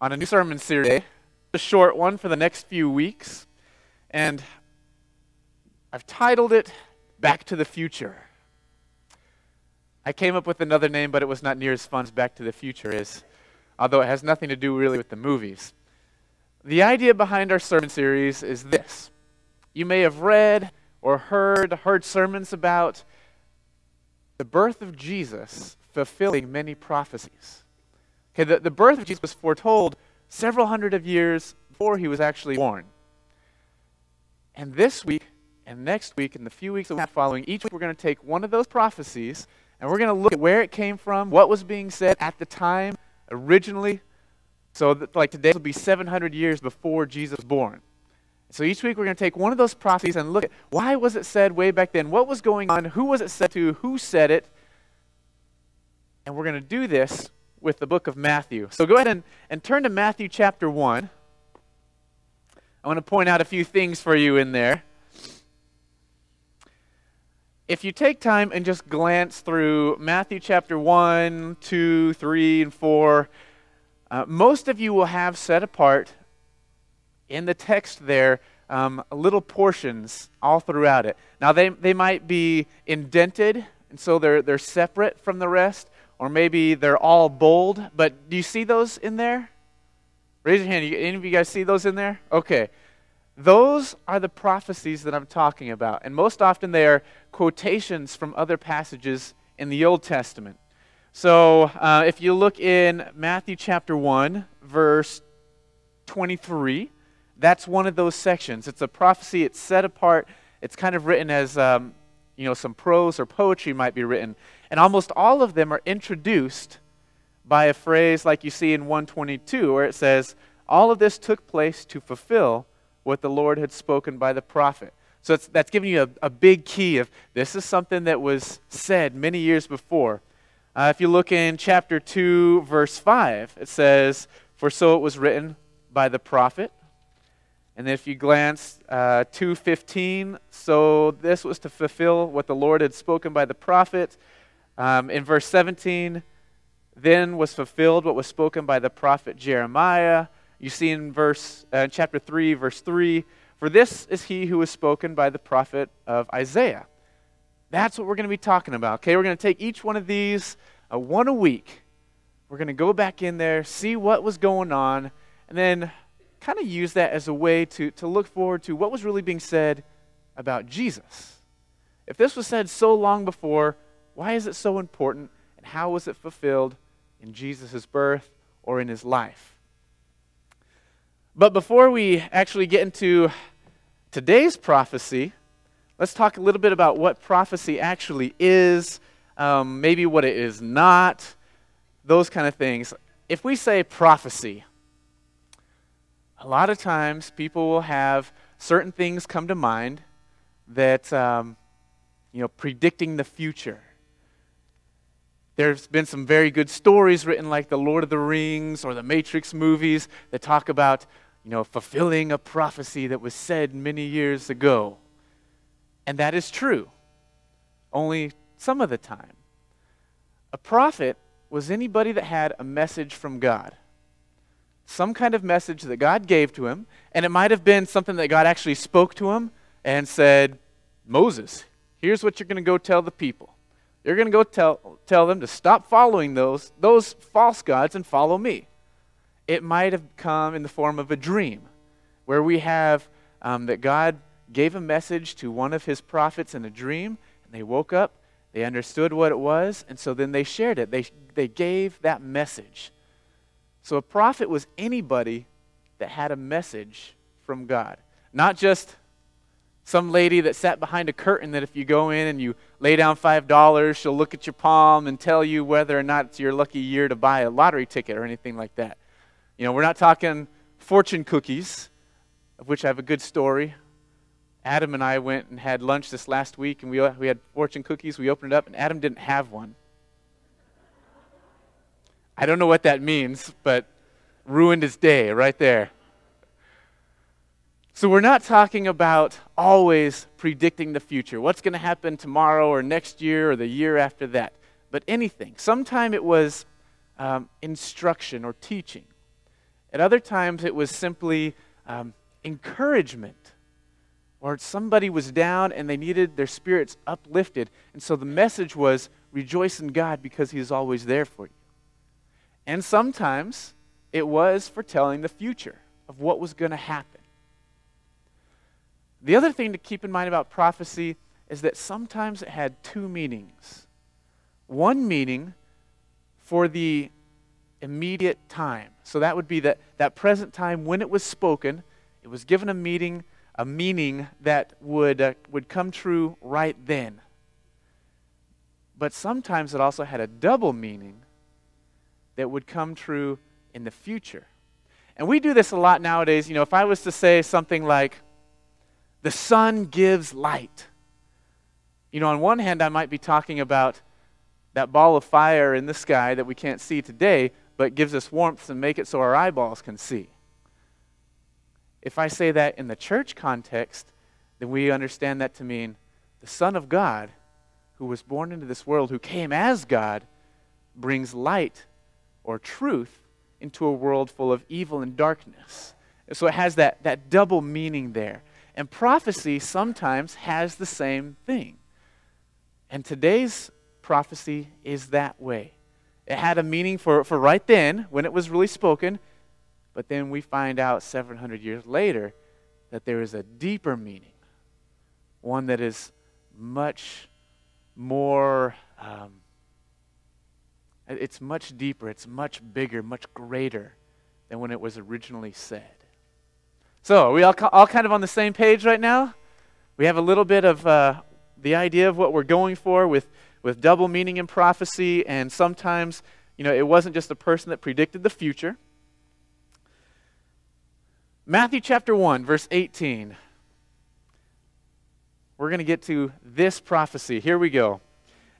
on a new sermon series, a short one for the next few weeks. And I've titled it Back to the Future. I came up with another name, but it was not near as fun as Back to the Future is, although it has nothing to do really with the movies. The idea behind our sermon series is this you may have read or heard, heard sermons about the birth of Jesus fulfilling many prophecies. Okay, the, the birth of Jesus was foretold several hundred of years before he was actually born. And this week and next week and the few weeks that we have following, each week we're going to take one of those prophecies and we're going to look at where it came from, what was being said at the time, originally. So, that, like today will be 700 years before Jesus was born. So each week we're going to take one of those prophecies and look at why was it said way back then? What was going on? Who was it said to? Who said it? And we're going to do this with the book of Matthew. So go ahead and, and turn to Matthew chapter 1. I want to point out a few things for you in there. If you take time and just glance through Matthew chapter 1, 2, 3, and 4, uh, most of you will have set apart in the text there um, little portions all throughout it. Now, they, they might be indented, and so they're, they're separate from the rest, or maybe they're all bold, but do you see those in there? Raise your hand. Any of you guys see those in there? Okay. Those are the prophecies that I'm talking about. And most often they are quotations from other passages in the Old Testament. So uh, if you look in Matthew chapter 1, verse 23, that's one of those sections. It's a prophecy, it's set apart, it's kind of written as, um, you know, some prose or poetry might be written. And almost all of them are introduced by a phrase like you see in 122, where it says, All of this took place to fulfill what the Lord had spoken by the prophet. So that's giving you a, a, big key of this is something that was said many years before. Uh, if you look in chapter 2, verse 5, it says, For so it was written by the prophet. And if you glance uh, 2.15, so this was to fulfill what the Lord had spoken by the prophet. Um, in verse 17, then was fulfilled what was spoken by the prophet Jeremiah. You see in verse uh, chapter 3, verse 3, for this is he who was spoken by the prophet of Isaiah. That's what we're going to be talking about. Okay, we're going to take each one of these uh, one a week. We're going to go back in there, see what was going on, and then kind of use that as a way to, to look forward to what was really being said about Jesus. If this was said so long before, why is it so important, and how was it fulfilled in Jesus' birth or in his life? But before we actually get into today's prophecy, let's talk a little bit about what prophecy actually is, um, maybe what it is not, those kind of things. If we say prophecy, a lot of times people will have certain things come to mind that, um, you know, predicting the future. There's been some very good stories written, like the Lord of the Rings or the Matrix movies, that talk about you know, fulfilling a prophecy that was said many years ago. And that is true, only some of the time. A prophet was anybody that had a message from God. Some kind of message that God gave to him, and it might have been something that God actually spoke to him and said, Moses, here's what you're going to go tell the people. You're going to go tell, tell them to stop following those, those false gods and follow me it might have come in the form of a dream where we have um, that God gave a message to one of his prophets in a dream, and they woke up, they understood what it was, and so then they shared it. They, they gave that message. So a prophet was anybody that had a message from God, not just some lady that sat behind a curtain that if you go in and you lay down $5, she'll look at your palm and tell you whether or not it's your lucky year to buy a lottery ticket or anything like that. You know, we're not talking fortune cookies, of which I have a good story. Adam and I went and had lunch this last week, and we, we had fortune cookies. We opened it up, and Adam didn't have one. I don't know what that means, but ruined his day right there. So, we're not talking about always predicting the future, what's going to happen tomorrow or next year or the year after that, but anything. Sometime it was um, instruction or teaching. At other times, it was simply um, encouragement. Or somebody was down and they needed their spirits uplifted. And so the message was rejoice in God because He is always there for you. And sometimes it was foretelling the future of what was going to happen. The other thing to keep in mind about prophecy is that sometimes it had two meanings. One meaning for the immediate time. So that would be that, that present time when it was spoken, it was given a meaning, a meaning that would, uh, would come true right then. But sometimes it also had a double meaning that would come true in the future. And we do this a lot nowadays. You know, if I was to say something like, the sun gives light. You know, on one hand, I might be talking about that ball of fire in the sky that we can't see today, but gives us warmth and make it so our eyeballs can see. If I say that in the church context, then we understand that to mean the Son of God, who was born into this world, who came as God, brings light or truth into a world full of evil and darkness. So it has that, that double meaning there. And prophecy sometimes has the same thing. And today's prophecy is that way. It had a meaning for, for right then, when it was really spoken, but then we find out 700 years later that there is a deeper meaning, one that is much more, um, it's much deeper, it's much bigger, much greater than when it was originally said. So, are we all, all kind of on the same page right now? We have a little bit of uh, the idea of what we're going for with, with double meaning in prophecy, and sometimes, you know, it wasn't just a person that predicted the future. Matthew chapter 1, verse 18. We're going to get to this prophecy. Here we go.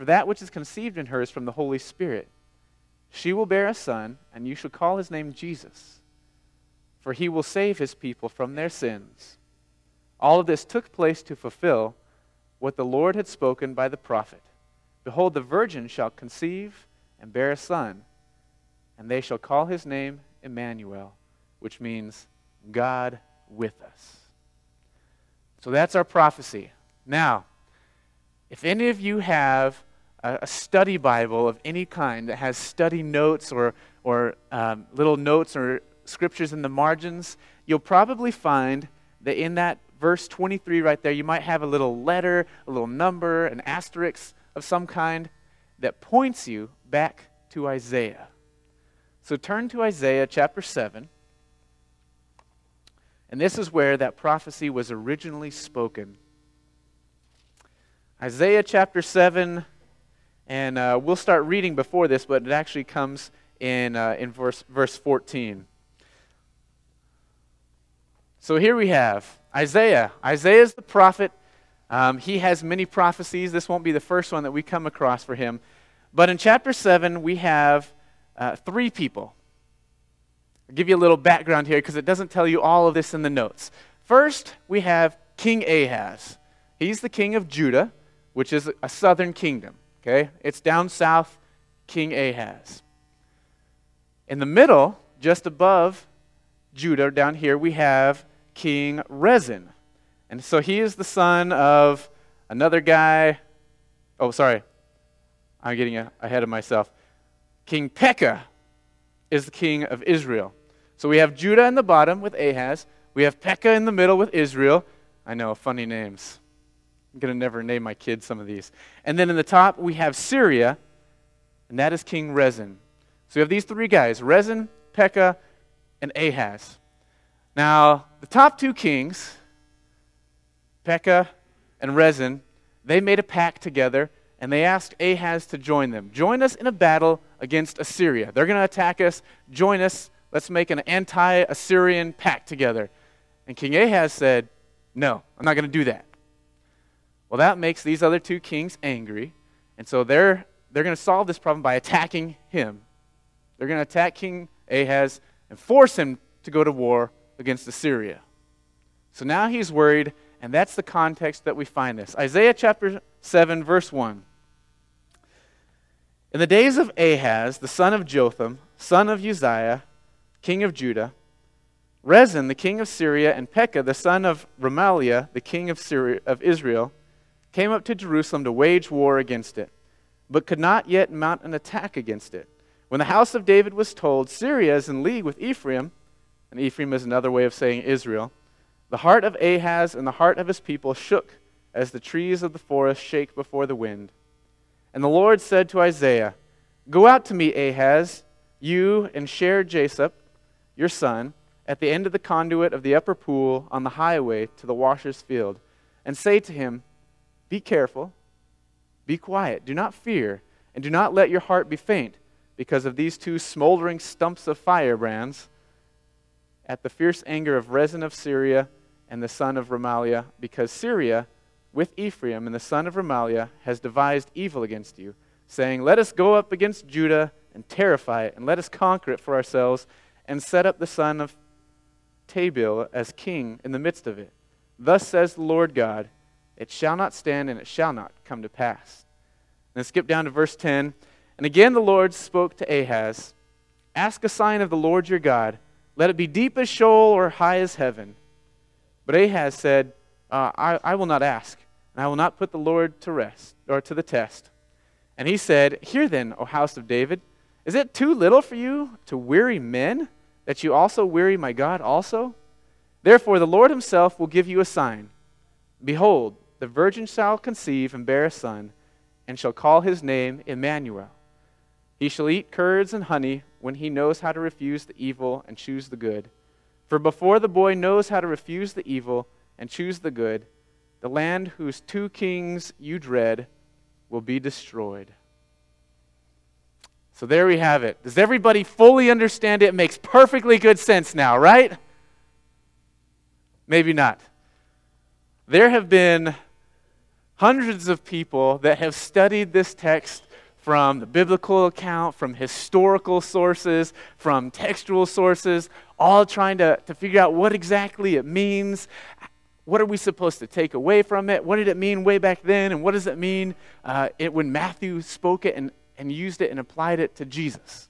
for that which is conceived in her is from the Holy Spirit. She will bear a son, and you shall call his name Jesus, for he will save his people from their sins. All of this took place to fulfill what the Lord had spoken by the prophet Behold, the virgin shall conceive and bear a son, and they shall call his name Emmanuel, which means God with us. So that's our prophecy. Now, if any of you have a, study Bible of any kind that has study notes or, or um, little notes or scriptures in the margins, you'll probably find that in that verse 23 right there, you might have a little letter, a little number, an asterisk of some kind that points you back to Isaiah. So turn to Isaiah chapter 7. And this is where that prophecy was originally spoken. Isaiah chapter 7, and uh, we'll start reading before this, but it actually comes in, uh, in verse, verse 14. So here we have Isaiah. Isaiah is the prophet. Um, he has many prophecies. This won't be the first one that we come across for him. But in chapter 7, we have uh, three people. I'll give you a little background here because it doesn't tell you all of this in the notes. First, we have King Ahaz. He's the king of Judah, which is a southern kingdom. Okay? It's down south, King Ahaz. In the middle, just above Judah, down here, we have King Rezin. And so he is the son of another guy. Oh, sorry. I'm getting ahead of myself. King Pekah is the king of Israel. So we have Judah in the bottom with Ahaz. We have Pekah in the middle with Israel. I know, funny names. I'm going to never name my kids some of these. And then in the top, we have Syria, and that is King Rezin. So we have these three guys Rezin, Pekah, and Ahaz. Now, the top two kings, Pekah and Rezin, they made a pact together and they asked Ahaz to join them. Join us in a battle against Assyria. They're going to attack us. Join us let's make an anti Assyrian pact together. And King Ahaz said, No, I'm not going to do that. Well, that makes these other two kings angry. And so they're, they're going to solve this problem by attacking him. They're going to attack King Ahaz and force him to go to war against Assyria. So now he's worried, and that's the context that we find this. Isaiah chapter 7, verse 1. In the days of Ahaz, the son of Jotham, son of Uzziah, king of Judah, Rezin, the king of Syria, and Pekah, the son of Remaliah, the king of, Syria, of Israel, came up to Jerusalem to wage war against it, but could not yet mount an attack against it. When the house of David was told, Syria is in league with Ephraim, and Ephraim is another way of saying Israel, the heart of Ahaz and the heart of his people shook as the trees of the forest shake before the wind. And the Lord said to Isaiah, Go out to meet Ahaz, you and Shear-jashub, your son, at the end of the conduit of the upper pool on the highway to the washer's field, and say to him, Be careful, be quiet, do not fear, and do not let your heart be faint because of these two smoldering stumps of firebrands at the fierce anger of Rezin of Syria and the son of Remaliah, because Syria with Ephraim and the son of Remaliah has devised evil against you, saying, Let us go up against Judah and terrify it, and let us conquer it for ourselves, and set up the son of Tabeel as king in the midst of it. Thus says the Lord God, It shall not stand, and it shall not come to pass. Then skip down to verse 10. And again the Lord spoke to Ahaz Ask a sign of the Lord your God. Let it be deep as Sheol or high as heaven. But Ahaz said, uh, I, I will not ask, and I will not put the Lord to rest or to the test. And he said, Hear then, O house of David, is it too little for you to weary men, that you also weary my God also? Therefore, the Lord himself will give you a sign. Behold, the virgin shall conceive and bear a son, and shall call his name Emmanuel. He shall eat curds and honey when he knows how to refuse the evil and choose the good. For before the boy knows how to refuse the evil and choose the good, the land whose two kings you dread will be destroyed. So there we have it. Does everybody fully understand it? It makes perfectly good sense now, right? Maybe not. There have been hundreds of people that have studied this text from the biblical account, from historical sources, from textual sources, all trying to, to figure out what exactly it means. What are we supposed to take away from it? What did it mean way back then? And what does it mean uh, it, when Matthew spoke it and, and used it and applied it to Jesus?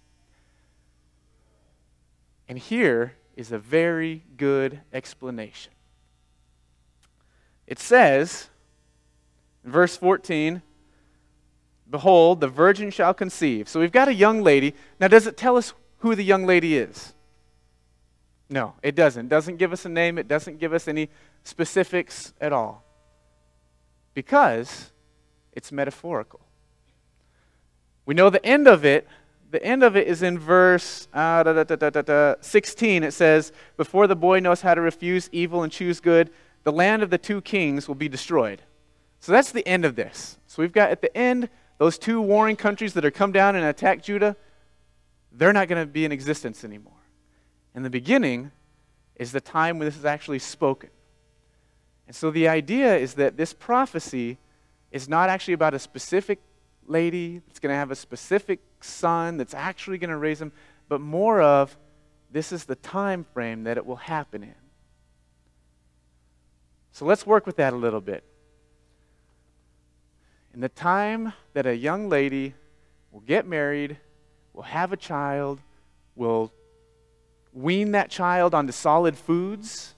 And here is a very good explanation. It says, verse 14, Behold, the virgin shall conceive. So we've got a young lady. Now, does it tell us who the young lady is? No, it doesn't. It doesn't give us a name, it doesn't give us any specifics at all. Because it's metaphorical. We know the end of it. The end of it is in verse uh, da, da, da, 16. It says, Before the boy knows how to refuse evil and choose good, the land of the two kings will be destroyed. So that's the end of this. So we've got at the end those two warring countries that are come down and attack Judah, they're not going to be in existence anymore. And the beginning is the time when this is actually spoken. And so the idea is that this prophecy is not actually about a specific lady that's going to have a specific son that's actually going to raise him, but more of this is the time frame that it will happen in. So let's work with that a little bit. In the time that a young lady will get married, will have a child, will wean that child onto solid foods,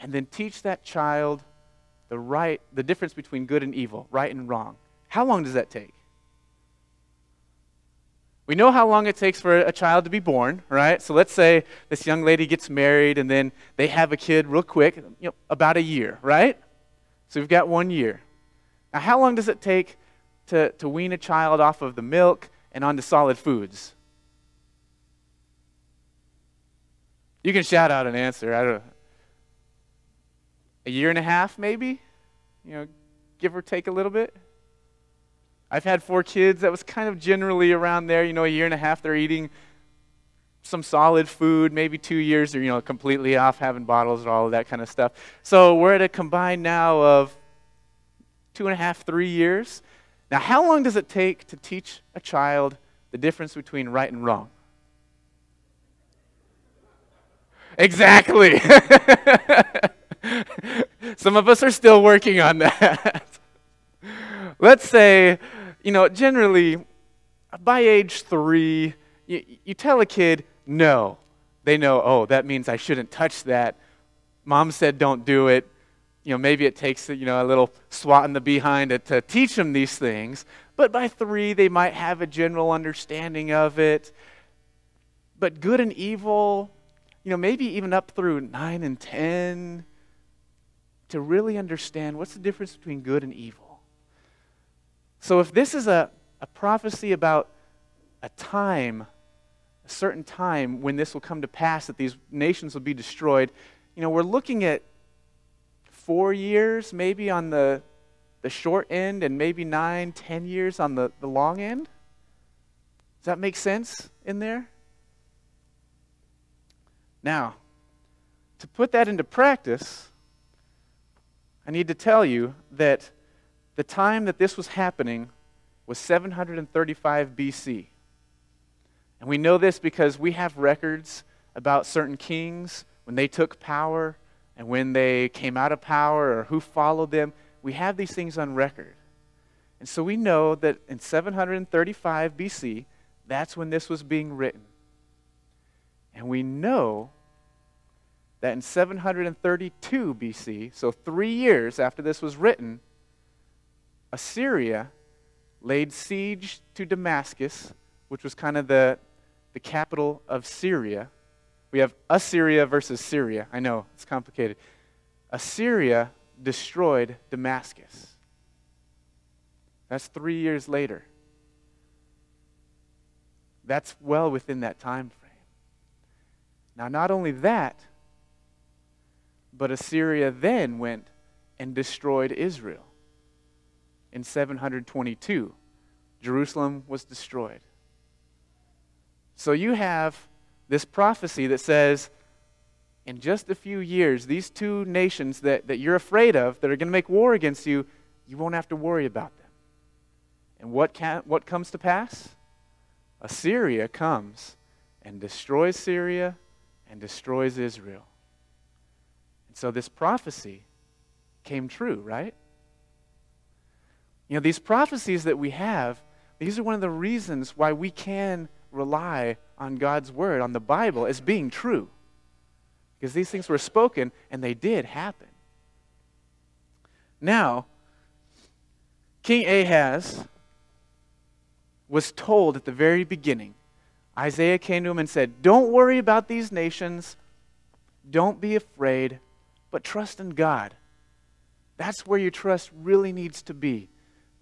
and then teach that child the right the difference between good and evil, right and wrong. How long does that take? We know how long it takes for a child to be born, right? So let's say this young lady gets married and then they have a kid real quick, you know, about a year, right? So we've got one year. Now, how long does it take to, to wean a child off of the milk and onto solid foods? You can shout out an answer. I don't A year and a half, maybe? You know, give or take a little bit. I've had four kids. That was kind of generally around there. You know, a year and a half, they're eating some solid food, maybe two years, or you know, completely off having bottles and all of that kind of stuff. So we're at a combined now of two and a half, three years. Now, how long does it take to teach a child the difference between right and wrong? Exactly. Some of us are still working on that. Let's say, you know, generally by age three, you, you tell a kid, no. They know, oh, that means I shouldn't touch that. Mom said don't do it. You know, maybe it takes, you know, a little swat in the behind to, to teach them these things. But by three, they might have a general understanding of it. But good and evil, you know, maybe even up through nine and ten, to really understand what's the difference between good and evil. So if this is a, a prophecy about a time a certain time when this will come to pass that these nations will be destroyed. You know, we're looking at four years maybe on the, the short end and maybe nine, ten years on the, the long end. Does that make sense in there? Now, to put that into practice, I need to tell you that the time that this was happening was 735 BC. And we know this because we have records about certain kings when they took power and when they came out of power or who followed them. We have these things on record. And so we know that in 735 BC, that's when this was being written. And we know that in 732 BC, so three years after this was written, Assyria laid siege to Damascus, which was kind of the, the capital of Syria. We have Assyria versus Syria. I know, it's complicated. Assyria destroyed Damascus. That's three years later. That's well within that time frame. Now, not only that, but Assyria then went and destroyed Israel in 722. Jerusalem was destroyed. So you have this prophecy that says, in just a few years, these two nations that, that you're afraid of, that are going to make war against you, you won't have to worry about them. And what, can, what comes to pass? Assyria comes and destroys Syria and destroys Israel. And so this prophecy came true, right? You know, these prophecies that we have, these are one of the reasons why we can rely on God's word, on the Bible, as being true. Because these things were spoken and they did happen. Now, King Ahaz was told at the very beginning, Isaiah came to him and said, Don't worry about these nations, don't be afraid, but trust in God. That's where your trust really needs to be.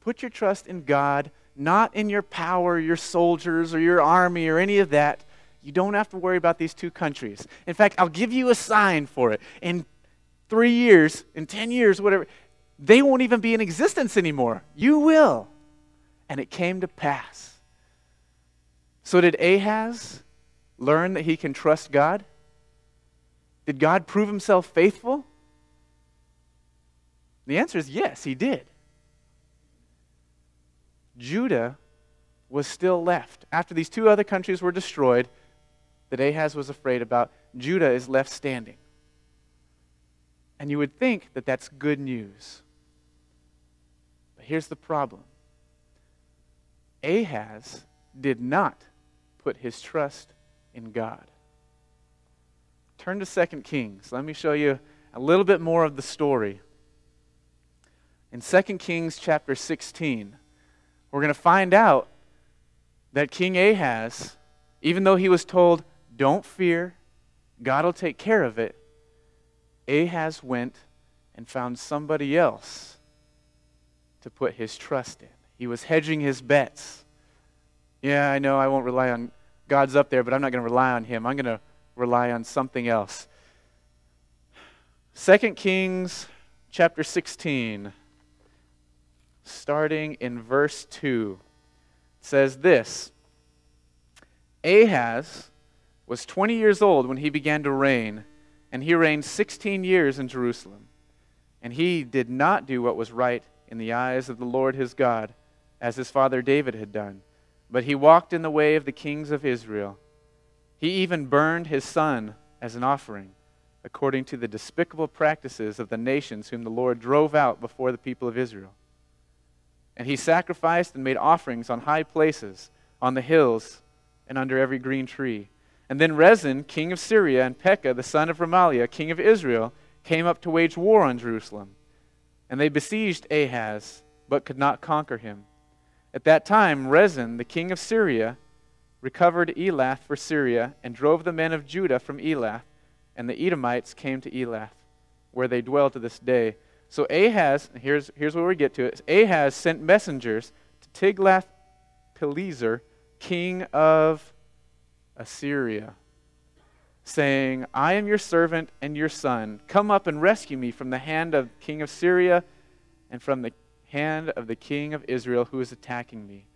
Put your trust in God not in your power, your soldiers, or your army, or any of that. You don't have to worry about these two countries. In fact, I'll give you a sign for it. In three years, in 10 years, whatever, they won't even be in existence anymore. You will. And it came to pass. So, did Ahaz learn that he can trust God? Did God prove himself faithful? The answer is yes, he did. Judah was still left. After these two other countries were destroyed, that Ahaz was afraid about, Judah is left standing. And you would think that that's good news. But here's the problem Ahaz did not put his trust in God. Turn to 2 Kings. Let me show you a little bit more of the story. In 2 Kings chapter 16, we're going to find out that King Ahaz, even though he was told, don't fear, God will take care of it, Ahaz went and found somebody else to put his trust in. He was hedging his bets. Yeah, I know I won't rely on God's up there, but I'm not going to rely on him. I'm going to rely on something else. 2 Kings chapter 16 starting in verse 2. It says this Ahaz was 20 years old when he began to reign, and he reigned 16 years in Jerusalem. And he did not do what was right in the eyes of the Lord his God, as his father David had done, but he walked in the way of the kings of Israel. He even burned his son as an offering, according to the despicable practices of the nations whom the Lord drove out before the people of Israel. And he sacrificed and made offerings on high places, on the hills, and under every green tree. And then Rezin, king of Syria, and Pekah, the son of Remaliah, king of Israel, came up to wage war on Jerusalem. And they besieged Ahaz, but could not conquer him. At that time, Rezin, the king of Syria, recovered Elath for Syria and drove the men of Judah from Elath, and the Edomites came to Elath, where they dwell to this day. So Ahaz, here's, here's where we get to it. Ahaz sent messengers to Tiglath-Pileser, king of Assyria, saying, I am your servant and your son. Come up and rescue me from the hand of king of Syria and from the hand of the king of Israel who is attacking me.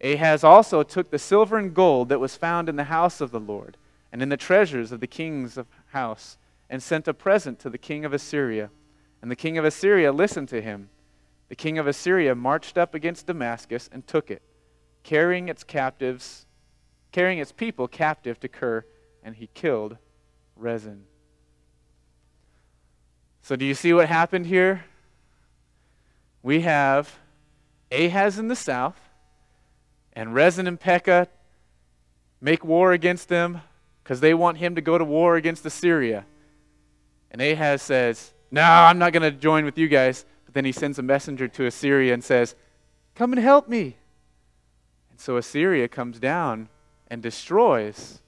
Ahaz also took the silver and gold that was found in the house of the Lord and in the treasures of the king's house and sent a present to the king of Assyria. And the king of Assyria listened to him. The king of Assyria marched up against Damascus and took it, carrying its captives, carrying its people captive to Kir, and he killed Rezin. So do you see what happened here? We have Ahaz in the south, and Rezin and Pekah make war against them because they want him to go to war against Assyria. And Ahaz says, No, I'm not going to join with you guys. But then he sends a messenger to Assyria and says, Come and help me. And so Assyria comes down and destroys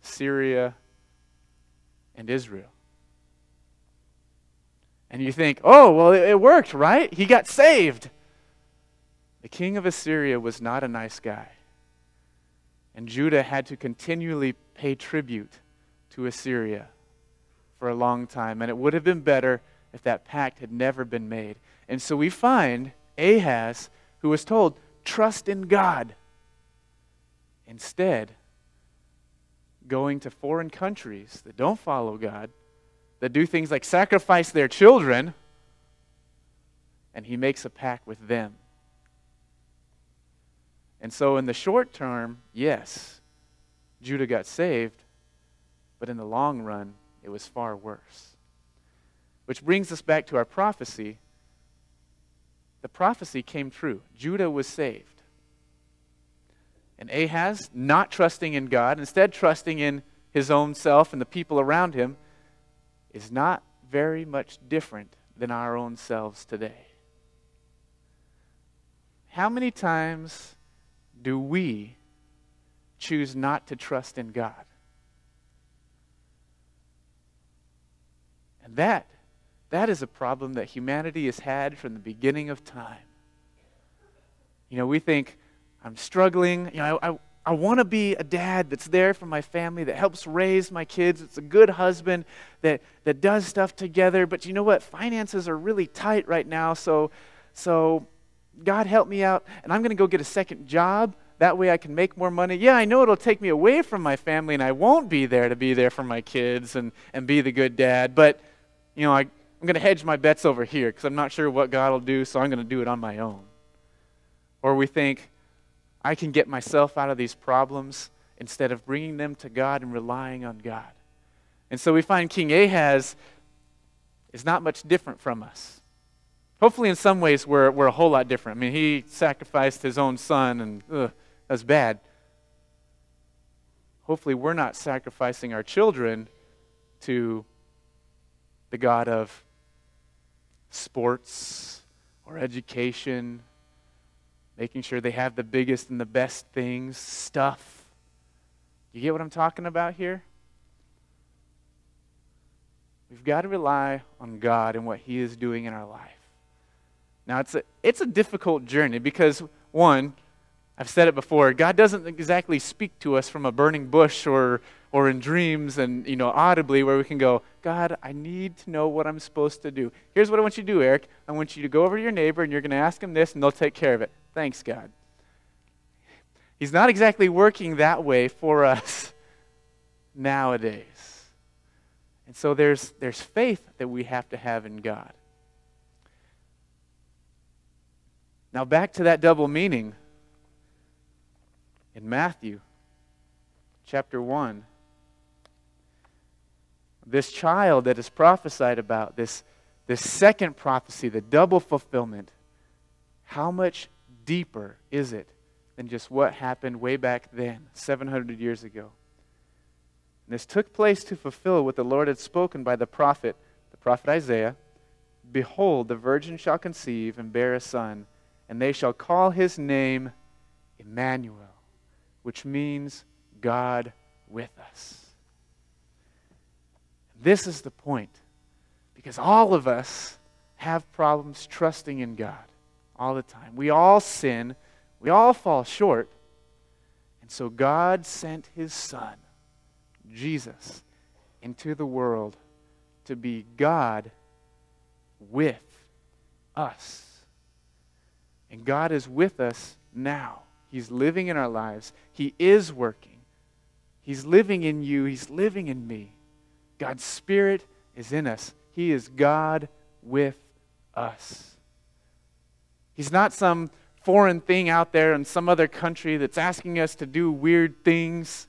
Syria and Israel. And you think, oh, well, it, worked, right? He got saved. The king of Assyria was not a nice guy. And Judah had to continually pay tribute to Assyria for a long time. And it would have been better if that pact had never been made. And so we find Ahaz, who was told, trust in God. Instead, going to foreign countries that don't follow God, that do things like sacrifice their children, and he makes a pact with them. And so, in the short term, yes, Judah got saved, but in the long run, it was far worse. Which brings us back to our prophecy. The prophecy came true. Judah was saved. And Ahaz, not trusting in God, instead trusting in his own self and the people around him, is not very much different than our own selves today. How many times do we choose not to trust in God? And that, that is a problem that humanity has had from the beginning of time. You know, we think, I'm struggling. You know, I, I, I want to be a dad that's there for my family, that helps raise my kids. It's a good husband that, that does stuff together. But you know what? Finances are really tight right now. So, so God help me out. And I'm going to go get a second job. That way I can make more money. Yeah, I know it'll take me away from my family and I won't be there to be there for my kids and, and be the good dad. But, you know, I, I'm going to hedge my bets over here because I'm not sure what God will do, so I'm going to do it on my own. Or we think, I can get myself out of these problems instead of bringing them to God and relying on God. And so we find King Ahaz is not much different from us. Hopefully, in some ways, we're, we're a whole lot different. I mean, he sacrificed his own son, and ugh, that's bad. Hopefully, we're not sacrificing our children to the God of sports or education making sure they have the biggest and the best things, stuff. You get what I'm talking about here? We've got to rely on God and what He is doing in our life. Now, it's a, it's a difficult journey because, one, I've said it before, God doesn't exactly speak to us from a burning bush or, or in dreams and, you know, audibly where we can go, God, I need to know what I'm supposed to do. Here's what I want you to do, Eric. I want you to go over to your neighbor and you're going to ask him this and they'll take care of it. Thanks, God. He's not exactly working that way for us nowadays. And so there's, there's faith that we have to have in God. Now, back to that double meaning in Matthew chapter 1. This child that is prophesied about, this, this second prophecy, the double fulfillment, how much deeper is it than just what happened way back then, 700 years ago? And this took place to fulfill what the Lord had spoken by the prophet, the prophet Isaiah Behold, the virgin shall conceive and bear a son, and they shall call his name Emmanuel, which means God with us. This is the point. Because all of us have problems trusting in God all the time. We all sin, we all fall short. And so God sent his Son, Jesus, into the world to be God with us. And God is with us now. He's living in our lives. He is working. He's living in you. He's living in me. God's Spirit is in us. He is God with us. He's not some foreign thing out there in some other country that's asking us to do weird things.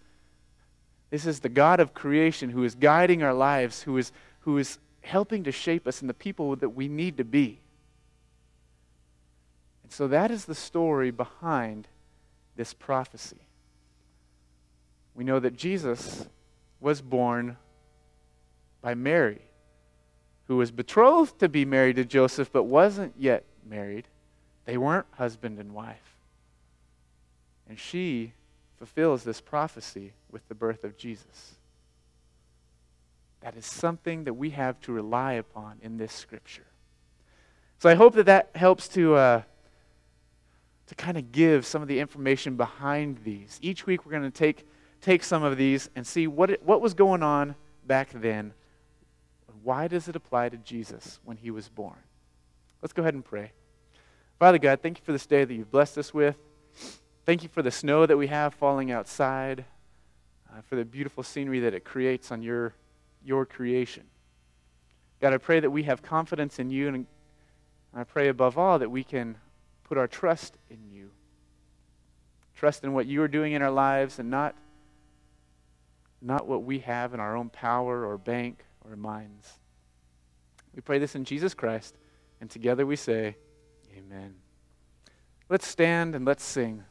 This is the God of creation who is guiding our lives, who is, who is helping to shape us in the people that we need to be. And so that is the story behind this prophecy. We know that Jesus was born by Mary, who was betrothed to be married to Joseph but wasn't yet married. They weren't husband and wife. And she fulfills this prophecy with the birth of Jesus. That is something that we have to rely upon in this scripture. So I hope that that helps to uh, to kind of give some of the information behind these. Each week we're going to take, take some of these and see what, it, what was going on back then. Why does it apply to Jesus when he was born? Let's go ahead and pray. Father God, thank you for this day that you've blessed us with. Thank you for the snow that we have falling outside, uh, for the beautiful scenery that it creates on your, your creation. God, I pray that we have confidence in you, and I pray above all that we can put our trust in you. Trust in what you are doing in our lives and not, not what we have in our own power or bank or minds. We pray this in Jesus Christ, and together we say, Amen. Let's stand and let's sing.